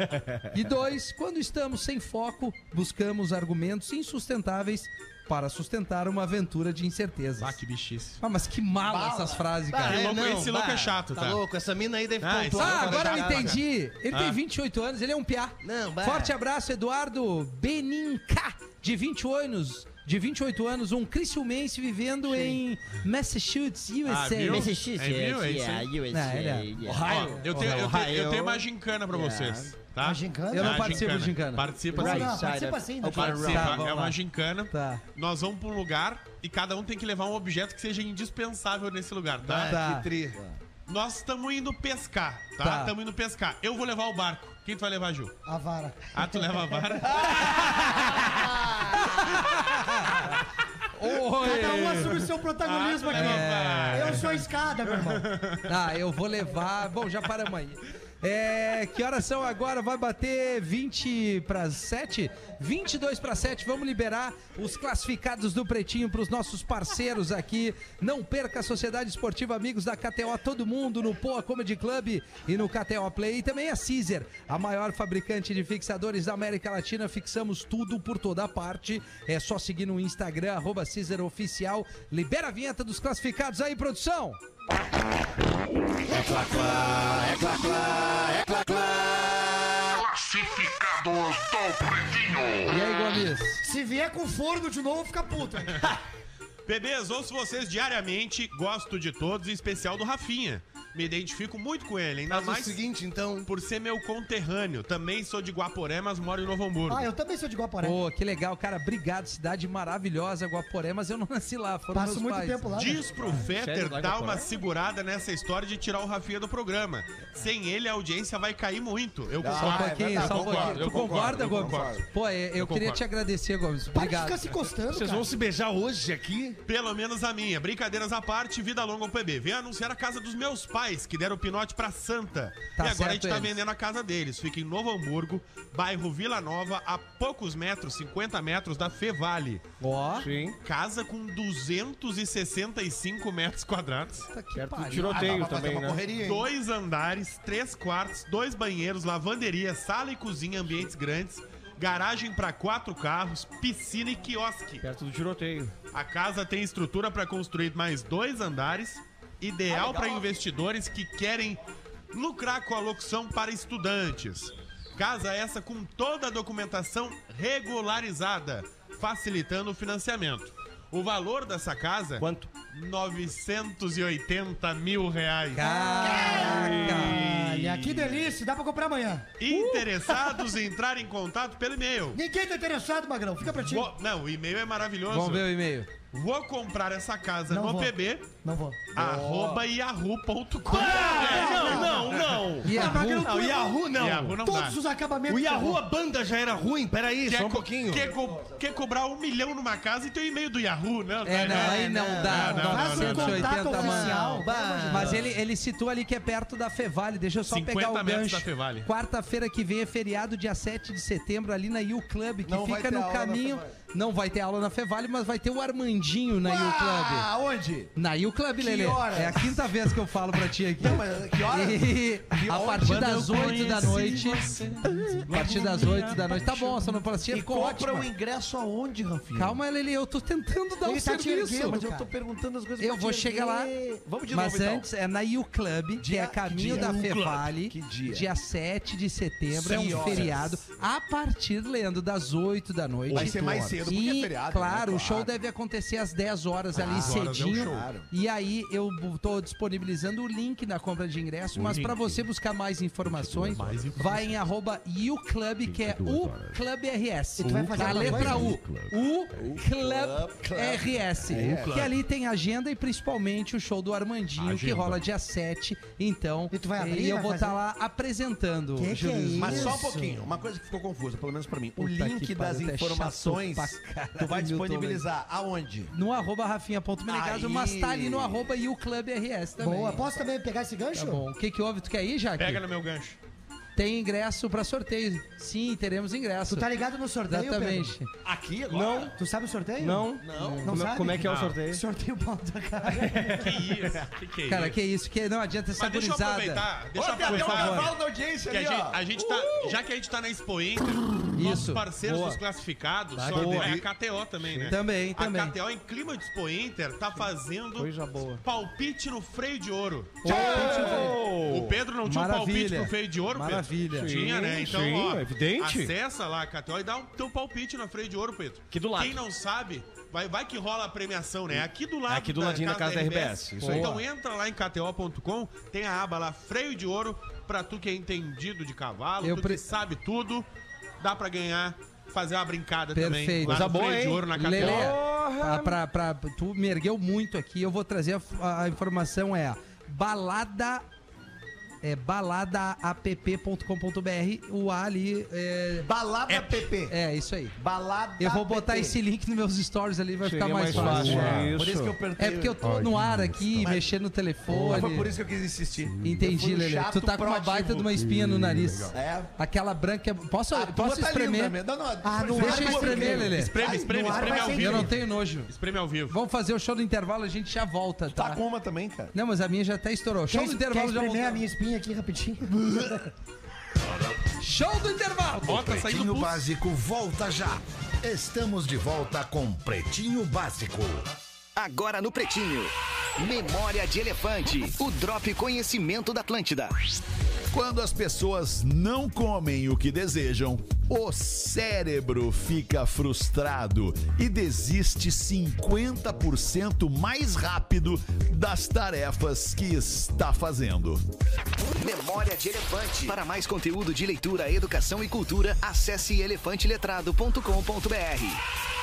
e dois, quando estamos sem foco, buscamos argumentos insustentáveis para sustentar uma aventura de incertezas. Ah, que bichice. Ah, mas que mala essas frases, cara. Esse louco- esse louco é chato, tá? Tá louco? Essa mina aí deve Ah, um plano Ah, pra agora eu entendi. Ele Ah. tem 28 anos, ele é um piá. Não, bah. Forte abraço, Eduardo Beninca, de 20 anos. De 28 anos, um criciumense vivendo em Massachusetts, USA. Ah, viu? Massachusetts, É, viu? É yeah, USA, é- eu, tenho, eu, tenho, eu tenho uma gincana pra Yeah. vocês, tá? Uma gincana? Eu não Ah, participo de gincana. Participa Não, sim. não, Right participa sim. eu- the Participa, Tá, é uma gincana. Tá. Nós vamos pra um lugar e cada um tem que levar um objeto que seja indispensável nesse lugar, tá? Tá. que tri. Nós estamos indo pescar, tá? Tá. Estamos indo pescar. Eu vou levar o barco. Quem tu vai levar, Gil? A vara. Ah, tu leva a vara? Oi! Cada um assume o seu protagonismo aqui. É. Eu sou a escada, meu irmão. Ah, eu vou levar. Bom, já paramos aí. É, que horas são agora? Vai bater 20 para 7? 22 para 7. Vamos liberar os classificados do Pretinho para os nossos parceiros aqui. Não perca a Sociedade Esportiva Amigos da KTO, todo mundo no Poa Comedy Club e no KTO Play. E também a Caesar, a maior fabricante de fixadores da América Latina. Fixamos tudo por toda parte. É só seguir no Instagram, arroba Caesar Oficial. Libera a vinheta dos classificados aí, produção! Classificados do Pretinho. E aí, Gomes? Se vier com forno de novo, fica puto. Bebês, ouço vocês diariamente, gosto de todos, em especial do Rafinha. Me identifico muito com ele, ainda Faz o mais seguinte, então. por ser meu conterrâneo. Também sou de Guaporé, mas moro em Novo Hamburgo. Ah, eu também sou de Guaporé. Pô, que legal, cara. Obrigado, cidade maravilhosa, Guaporé, mas eu não nasci lá, foram Passo meus muito pais. tempo lá. né? Diz pro Fetter dar Guaporé? uma segurada nessa história de tirar o Rafinha do programa. Sem ele, a audiência vai cair muito. Eu Só um concordo. pouquinho, só um eu concordo, pouquinho. eu Tu concorda, concordo, eu Gomes? concordo. Pô, é, eu, queria concordo. te agradecer, Gomes. Para de Obrigado. ficar se encostando, Vocês cara. vão se beijar hoje aqui? Pelo menos a minha. Brincadeiras à parte, vida longa ao PB. Vem anunciar a casa dos meus pais, que deram o pinote pra Santa. Tá e agora a gente tá eles. vendendo a casa deles. Fica em Novo Hamburgo, bairro Vila Nova, a poucos metros, 50 metros da Fevale. Ó, Sim. Casa com 265 metros quadrados. tá que Perto do pariu. tiroteio fazer também, uma né? correria? Dois andares, três quartos, dois banheiros, lavanderia, sala e cozinha, ambientes grandes, garagem para quatro carros, piscina e quiosque. Perto do tiroteio. A casa tem estrutura para construir mais dois andares, ideal para investidores que querem lucrar com a locução para estudantes. Casa essa com toda a documentação regularizada, facilitando o financiamento. O valor dessa casa, Quanto? 980 mil reais. Caraca. Olha, que delícia. Dá pra comprar amanhã. Interessados em entrar em contato pelo e-mail. Ninguém tá interessado, Magrão. Fica pra ti. Vou- não, o e-mail é maravilhoso. Vamos ver o e-mail. Vou comprar essa casa Não no vou. pb, Não vou. arroba yahoo.com. Não, não, não. Ah, Magrão, Ru- Não, o Yahoo não. Yahoo não dá. Todos os acabamentos. O Yahoo, a banda já era ruim. Peraí, Quer, só um pouquinho. quer, co- quer cobrar um milhão numa casa e tem o e-mail do Yahoo, né? É, não, aí não dá. não, não, Faz um não, não. contato 980 oficial. Mas ele, ele citou ali que é perto da Fevale. Deixa eu só 50 pegar o gancho. da Fevale. Quarta-feira que vem é feriado, dia 7 de setembro, ali na U Club, que Não fica no caminho. Não vai ter aula na Fevale, mas vai ter o Armandinho na U Club. Ah, onde? Na U Club, Lelê. horas? É a quinta vez que eu falo pra ti aqui. Não, mas que horas? E a partir Quando das eu 8 da noite. A partir das 8 da noite. Tá bom, a sonoplastia E ficou compra o ótima. ingresso aonde, Rafinha? Calma, Lelê, eu tô tentando dar Ele um tá te serviço. erguendo, Mas eu tô perguntando as coisas Eu pra vou te chegar lá. erguer. Vamos de Mas novo, então. antes é na U Club, que Dia- é caminho que da dia? Fevale. Que dia? 7 de setembro, é Que um horas? feriado. A partir, Leandro, das 8 da noite. Vai ser mais cedo porque E, é feriado, Claro, né? o show Claro. deve acontecer às 10 horas ali horas é o cedinho. show. Claro. E aí eu tô disponibilizando o link na compra de ingresso, mas pra você buscar mais informações, vai em arroba uclub, que é o Club RS. E tu vai fazer a letra? U. O Club RS. Que ali tem agenda e principalmente o show do Armandinho, que rola dia 7. Então, E tu vai abrir, eu vai vou estar fazer? lá apresentando. Que que é? Mas só um pouquinho, uma coisa que ficou confusa, pelo menos pra mim. O Puta link que das é informações tu vai disponibilizar aonde? No arroba rafinha.menegaso, mas tá ali no arroba e o Club RS também. Boa. Posso também pegar esse gancho? Tá bom. O que que houve? Tu quer ir, Jaque? Pega no meu gancho. Tem ingresso pra sorteio. Sim, teremos ingresso. Tu tá ligado no sorteio, Exatamente. Pedro? Aqui agora? Não, Tu sabe o sorteio? não. Não Como, sabe? como é que é o Não. sorteio? Sorteio pau da cara. Que isso? Que que é Cara, isso? que isso, que não adianta essa Mas deixa eu aproveitar. Deixa eu um aproveitar. da audiência Que a ali, gente, a gente tá, já que a gente tá na Expo Inter, nossos parceiros boa. dos classificados, Vai, só boa. é a KTO também, né? Também, também. A KTO, em clima de Expo Inter, tá fazendo Coisa boa. palpite no freio de ouro. Oh! O Pedro não tinha um palpite no freio de ouro, Pedro? Maravilha. Tinha, né? Então, sim, ó, evidente. acessa lá KTO e dá o teu palpite no freio de ouro, Pedro. Aqui do lado. Quem não sabe, vai, vai que rola a premiação, né? Aqui do lado É aqui do ladinho da casa da RBS, isso aí. Então entra lá em KTO.com, tem a aba lá, freio de ouro, pra tu que é entendido de cavalo, Eu tu pre- que sabe tudo, dá pra ganhar, fazer uma brincada também. Perfeito. Coisa boa, freio de ouro na KTO. Lelê, pra- tu me ergueu muito aqui. Eu vou trazer a, a informação: é balada é baladaapp.com.br. O A ali é. Balada PP. É, isso aí. Balada Eu vou botar PP. esse link nos meus stories ali, vai Seria ficar mais, mais fácil. fácil, É. é Por isso que eu apertei. É porque eu tô no ar aqui, mexendo no Mas telefone. Foi por isso que eu quis insistir. Entendi, um Lelê. chato Tu tá com uma baita de uma espinha no nariz. É. Aquela branca. Posso, A posso tá espremer? linda. Não, não, Ah, no Deixa eu espremer, Lelê. Espreme, espreme, espreme ao vivo. Eu não tenho nojo. Espreme ao vivo. Vamos fazer o show do intervalo, a gente já volta, tá? Tá com uma também, cara. Não, mas a minha já até estourou. Show do intervalo já espremer a voltou. minha espinha aqui rapidinho? Show do intervalo! Saindo Pretinho. Básico volta já. Estamos de volta com Pretinho Básico. Agora no Pretinho. Memória de Elefante. O Drop Conhecimento da Atlântida. Quando as pessoas não comem o que desejam, o cérebro fica frustrado e desiste 50% mais rápido das tarefas que está fazendo. Memória de Elefante. Para mais conteúdo de leitura, educação e cultura, acesse elefanteletrado.com.br.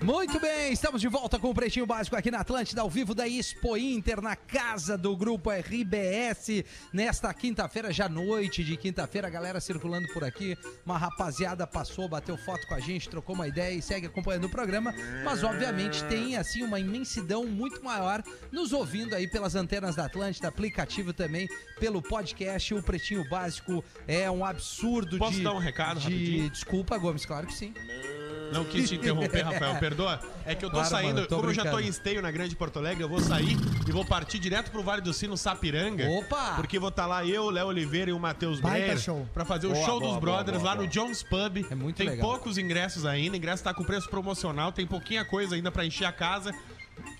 Muito bem, estamos de volta com o Pretinho Básico aqui na Atlântida, ao vivo da Expo Inter, na casa do Grupo RBS, nesta quinta-feira, já noite de quinta-feira, a galera circulando por aqui, uma rapaziada passou, bateu foto com a gente, trocou uma ideia e segue acompanhando o programa, mas obviamente tem, assim, uma imensidão muito maior nos ouvindo aí pelas antenas da Atlântida, aplicativo também, pelo podcast, o Pretinho Básico é um absurdo Posso de... dar um recado de... rapidinho? Desculpa, Gomes, claro que sim. Não quis te interromper, Rafael, perdoa. É que eu tô Claro, saindo, mano, tô como eu já tô brincando. em esteio na Grande Porto Alegre, eu vou sair e vou partir direto pro Vale do Sino, Sapiranga. Opa! Porque vou estar lá eu, Léo Oliveira e o Matheus Breyer pra fazer o Boa, show boa, dos boa, brothers lá no Jones Pub. É muito tem legal. poucos ingressos ainda, ingresso tá com preço promocional, tem pouquinha coisa ainda pra encher a casa.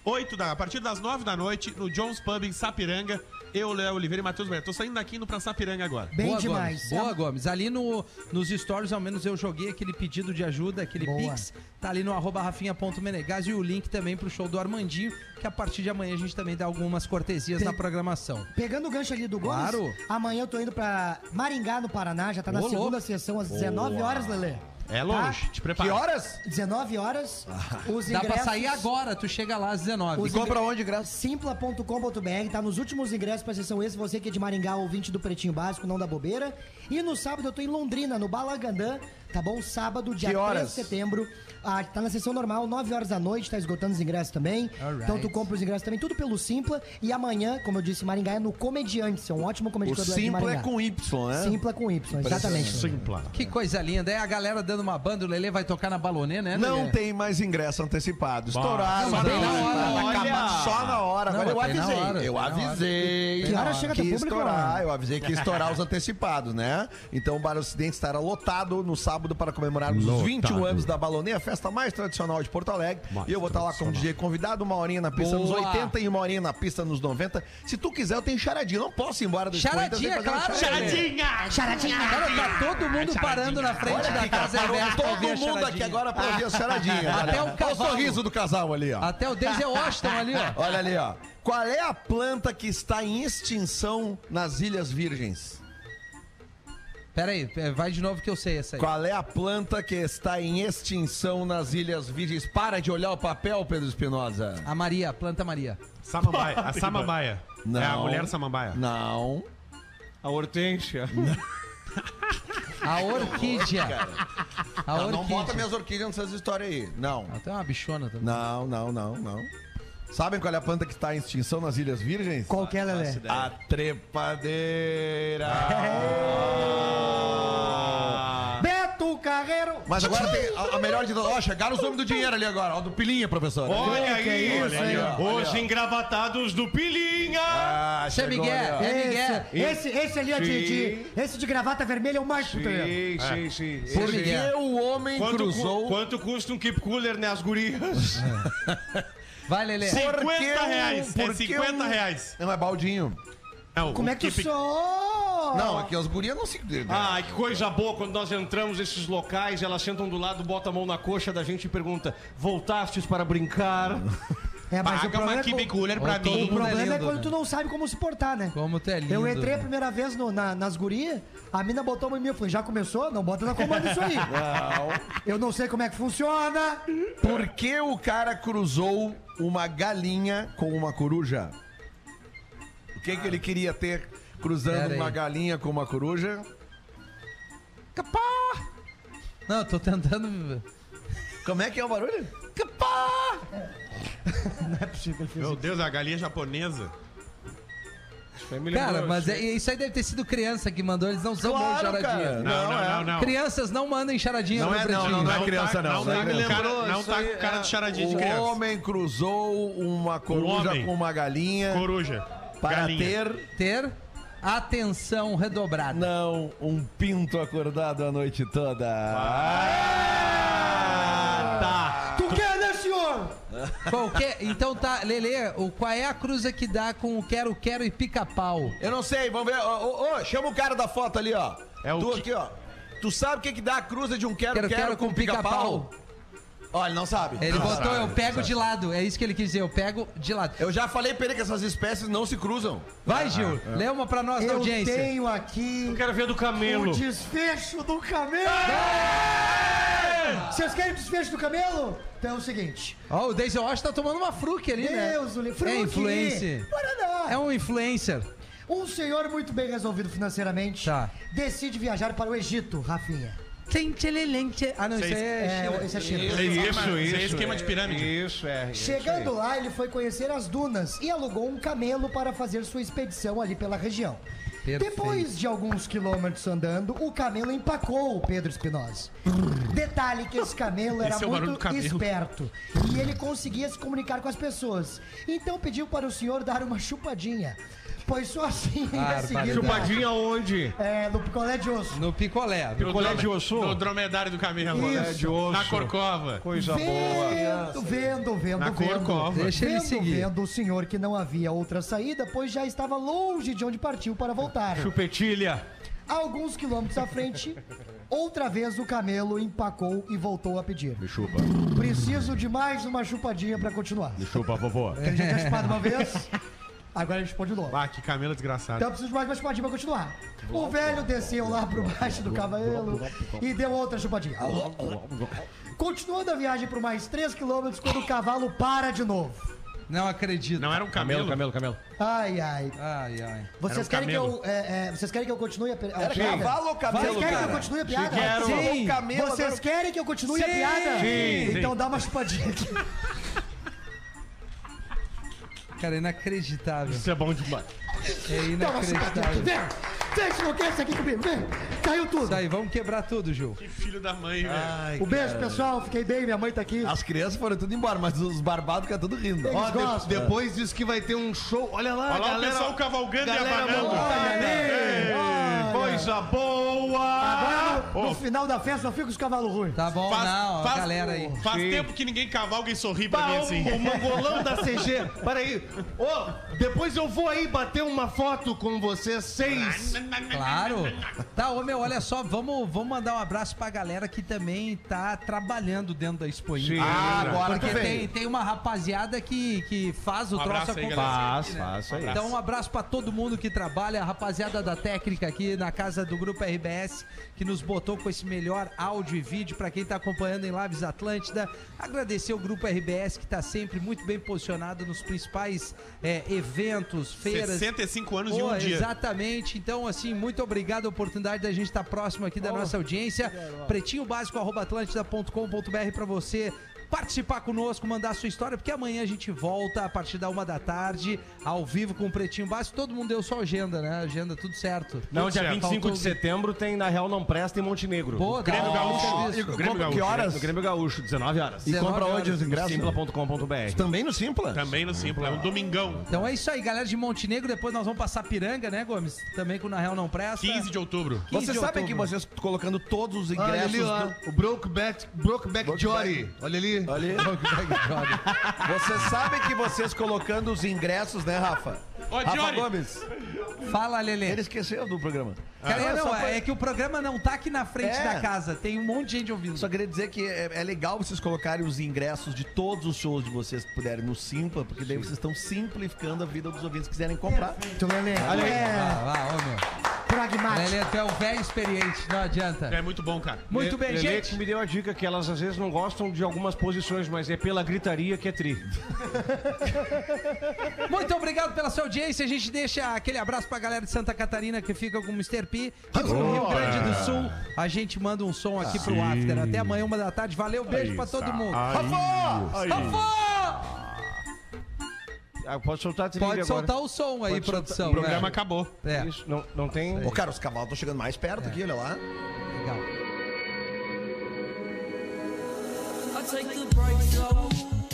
8 da, a partir das 9 da noite, no Jones Pub em Sapiranga. Eu, Léo Oliveira e Matheus Breyer. Tô saindo daqui indo pra Sapiranga agora. Bem Boa, demais. Gomes. Boa, Gomes. Ali no, nos stories, ao menos, eu joguei aquele pedido de ajuda, aquele Boa. pix. Tá ali no arroba rafinha.menegas e o link também pro show do Armandinho, que a partir de amanhã a gente também dá algumas cortesias Tem- na programação. Pegando o gancho ali do Gomes, Claro. amanhã eu tô indo pra Maringá, no Paraná, já tá na Ô, segunda louco. sessão às 19 horas, Lelê. É longe, te Que prepara. horas? 19 horas, os Dá pra ingressos... sair agora, tu chega lá às 19. Os E compra onde, graças? Simpla.com.br, tá nos últimos ingressos pra sessão esse, você que é de Maringá, ouvinte do Pretinho Básico, não da bobeira. E no sábado eu tô em Londrina, no Balagandã, tá bom? Sábado, dia Que 3 horas? de setembro. Ah, tá na sessão normal, 9 horas da noite, tá esgotando os ingressos também. Alright. Então tu compra os ingressos também, tudo pelo Simpla. E amanhã, como eu disse, Maringá é no Comediante, é um ótimo O comediante do de Simpla Maringá. é com Y, né? Simpla com Y, exatamente. Simpla. Que coisa linda. É a galera dando uma banda, o Lelê vai tocar na balonê, né, Não Lelê? tem mais ingresso antecipado. Estouraram. Não, mas bem na hora. Vai Olha. acabar só na hora. Não, Agora eu avisei. hora, eu hora. avisei. Que hora chega que público, estourar. mano? Eu avisei que ia estourar os antecipados, né? Então o Bar Ocidente estará lotado no sábado para comemorarmos os 21 anos da Balonê, a festa mais tradicional de Porto Alegre. e eu vou estar lá como DJ convidado, uma horinha na pista nos Boa. 80 e uma horinha na pista nos 90. Se tu quiser, eu tenho charadinha. Não posso ir embora do Charadinha, fazer uma claro. charadinha. Charadinha! Cara, tá todo mundo parando na frente Olha da aqui, casa parou todo a mundo aqui charadinha. agora pra ouvir as charadinhas. Até olha. o o sorriso do casal ali, ó. Até o Denzel Washington ali, ó. Olha ali, ó. Qual é a planta que está em extinção nas Ilhas Virgens? Pera aí, é, vai de novo que eu sei essa aí. Qual é a planta que está em extinção nas Ilhas Virgens? Para de olhar o papel, Pedro Espinosa. A Maria, a planta Maria. Samambaia. A samambaia. Não. É a mulher samambaia. Não. A hortência. A orquídea. A Não, não bota orquídea. minhas orquídeas nessas histórias aí. Não. Ela tem uma bichona também. Não, não, não, não. Sabem qual é a planta que está em extinção nas Ilhas Virgens? Qual que é, Lelé? A trepadeira. Beto Carreiro! Mas agora tem a, a melhor de todas. Ó, chegaram os homens do dinheiro ali agora. Ó, do Pilinha, professor. Olha que é isso, olha aí, ó. Olha os aí, ó. engravatados do Pilinha. Ah, Esse é chegou Miguel, ali, ó. é Miguel. Esse, esse ali é de, de- Esse de gravata vermelha é o mais puteiro. Sim, sim, sim. Por Esse- que o homem Quanto, cu- cruzou... quanto custa um keep cooler, né, as gurias? Vai, Lelê. Por que 50 o- reais. por É que 50 o- reais. Não, é baldinho. Não, Como o é que keep- tu sou? Não, aqui as gurias não se... Ai, que coisa boa quando nós entramos nesses locais, elas sentam do lado, botam a mão na coxa da gente e perguntam: voltastes para brincar? É, mas o Paga uma é co- Cooler pra mim. O problema é, lindo, quando né? tu não sabe como se portar, né? Como tu é lindo. Eu entrei a primeira vez no- na- nas gurias, a mina botou uma em mim, eu falei, já começou? Não bota na comanda isso aí. Eu não sei como é que funciona. Por que o cara cruzou uma galinha com uma coruja? O que, que ele queria ter cruzando uma galinha com uma coruja? Capá! Não, eu tô tentando. Como é que é o barulho? Capá! Não é possível que ele fez Meu isso. Deus, a galinha japonesa. Cara, mas é- isso aí deve ter sido criança que mandou, eles não são bons em charadinha. cara. Não, não, é. não, não. Crianças não mandem charadinha Não no é, não, pretinho. não, não é criança, não. Não, Não é tá com criança. cara, não tá com cara é- de charadinha de O criança. homem cruzou uma coruja homem. com uma galinha Coruja. para galinha. ter, Ter atenção redobrada. não, um pinto acordado a noite toda. Tá. Qualquer... Então tá, Lele, o, qual é a cruza que dá com o quero, quero e pica-pau? Eu não sei, vamos ver. Ô, ô, ô, chama o cara da foto ali, ó. É o tu que- aqui, ó. Tu sabe o que, que dá a cruza de um quero, Quero, quero, quero com com pica-pau? pica-pau. Ó, ele não sabe. Ele Não botou, sabe. eu pego de lado. É isso que ele quis dizer, eu pego de lado. Eu já falei pra ele que essas espécies não se cruzam. Vai, Gil, lê uma pra nós da Eu audiência. tenho aqui Eu quero ver do camelo. o desfecho do camelo. Vocês querem o desfecho do camelo? Então é o seguinte. Ó, o Daisy Wash tá tomando uma fruque ali, né? Deus, o livro. É influencer. Paraná. É um influencer. Um senhor muito bem resolvido financeiramente Tá. decide viajar para o Egito, Rafinha. Tchim, tchililém, tchê- Ah, não, isso aí é... É, esse é China. Isso, Isso, isso. isso. esquema de pirâmide. Isso, é. isso Chegando aí. lá, ele foi conhecer as dunas e alugou um camelo para fazer sua expedição ali pela região. Perfeito. Depois de alguns quilômetros andando, o camelo empacou o Pedro Espinosa. Detalhe que esse camelo era Esse é muito camelo. esperto e ele conseguia se comunicar com as pessoas. Então pediu para o senhor dar uma chupadinha, pois só assim Chupadinha onde? é, no picolé de osso. No picolé. No Picolé de osso? No dromedário do camelo. Isso. né? de osso. Na corcova. Coisa boa. Vendo, vendo, vendo, Na vendo. corcova. Deixa ele vendo, seguir. vendo o senhor que não havia outra saída, pois já estava longe de onde partiu para voltar. Chupetilha. Alguns quilômetros à frente, outra vez o camelo empacou e voltou a pedir. Me chupa. Preciso de mais uma chupadinha para continuar. Me chupa, vovô. Ele já tinha chupado uma vez, agora ele chupou de novo. Ah, que camelo desgraçado. Então eu preciso de mais uma chupadinha pra continuar. O velho desceu lá pro baixo do cavalo e deu outra chupadinha. Continuando a viagem por mais 3 quilômetros quando o cavalo para de novo. Não acredito. Não era um camelo? camelo, camelo. Ai, ai. Ai, ai. Vocês um querem que eu. é, é, vocês querem que eu continue a, pi- a Era piada? cavalo ou camelo, Vocês querem que cara? eu continue a piada? quero. Sim. O camelo Vocês agora- querem que eu continue a piada? Sim. Então dá uma chupadinha aqui. Cara, inacreditável. Isso é bom demais. É inacreditável. Vem! Vem, se enlouquece aqui comigo, vem! Caiu tudo. Isso aí, vamos quebrar tudo, Gil. Que filho da mãe, velho. Um beijo, pessoal. Fiquei bem, minha mãe tá aqui. As crianças foram tudo embora, mas os barbados ficam tudo rindo. Eles Ó, de- depois diz que vai ter um show. Olha lá, Olha lá o galera. pessoal cavalgando e galera abanando. Olha ali. Olha. Coisa boa! No, final da festa, só fica os cavalos ruins. Tá bom, Faz- não, a faz- galera aí. Faz Sim. tempo que ninguém cavalga e sorri pra Bah, mim o, assim. o mangolão da CG. Peraí. Ô, depois eu vou aí bater uma foto com vocês seis. Claro. Tá, ô meu, olha só, vamos, vamos mandar um abraço pra galera que também tá trabalhando dentro da Expo Inter. Ah, agora Porque tu vem. tem, tem uma rapaziada que, que faz o Um troço abraço aí, acontecer. Faz, né? faz aí. Então, um abraço pra todo mundo que trabalha, a rapaziada da técnica aqui na casa do Grupo RBS, que nos botou com esse melhor áudio e vídeo pra quem tá acompanhando em Lives Atlântida. Agradecer o Grupo RBS, que tá sempre muito bem posicionado nos principais é, eventos, feiras. 65 anos em Pô, um dia. Exatamente. Então, assim, muito obrigado a oportunidade da gente estar próximo aqui da nossa audiência. Pretinho básico, arroba atlântida.com.br pra você participar conosco, mandar a sua história, porque amanhã a gente volta a partir da uma da tarde, ao vivo com o Pretinho Básico. Todo mundo deu sua agenda, né? Agenda, tudo certo. Não, Tudo dia certo. 25 Faltou- de setembro tem Na Real Não Presta em Montenegro. Pô, Grêmio Gaúcho. E Grêmio Gaúcho. que horas? No Grêmio Gaúcho, 19 horas. E 19 compra onde horas. os ingressos? Simpla.com.br. Também no Simpla? Também no Simpla, é um domingão. Então é isso aí, galera de Montenegro. Depois nós vamos passar Piranga, né, Gomes? Também com o Na Real Não Presta. 15 de outubro. 15 Vocês de sabem que vocês colocando todos os Olha ingressos. ali, ó. do- O Brokeback, Brokeback Jory. Olha ali. Olha aí. Vocês sabem que vocês colocando os ingressos, né, Rafa? Ô, Rafa Jory. Gomes. Fala, Lelê. Ele esqueceu do programa. Cara, Ah, não, só pra- é que o programa não tá aqui na frente É. da casa. Tem um monte de gente ouvindo. Só queria dizer que é, é legal vocês colocarem os ingressos de todos os shows de vocês que puderem no Simpla, porque daí vocês estão simplificando a vida dos ouvintes que quiserem comprar. Tu, Lelê. Olha aí. É Ah, ô, meu. pragmático. Lelê, tu é o velho experiente, não adianta. É muito bom, cara. Muito bem, Lelê gente. que me deu a dica que elas às vezes não gostam de algumas posições, mas é pela gritaria que é tri. Muito obrigado pela sua audiência. A gente deixa aquele abraço pra galera de Santa Catarina que fica com o Mr. P. E pro Rio Grande do Sul, a gente manda um som aqui pro After. Até amanhã, uma da tarde. Valeu, beijo pra todo mundo. Rafa! Rafa! Ah, pode soltar a trilha Pode agora. soltar o som aí, Pode soltar. produção. O programa né? acabou. É, Isso, não, não tem... Ô, cara, os cavalos estão chegando mais perto aqui, olha lá. legal. I take the.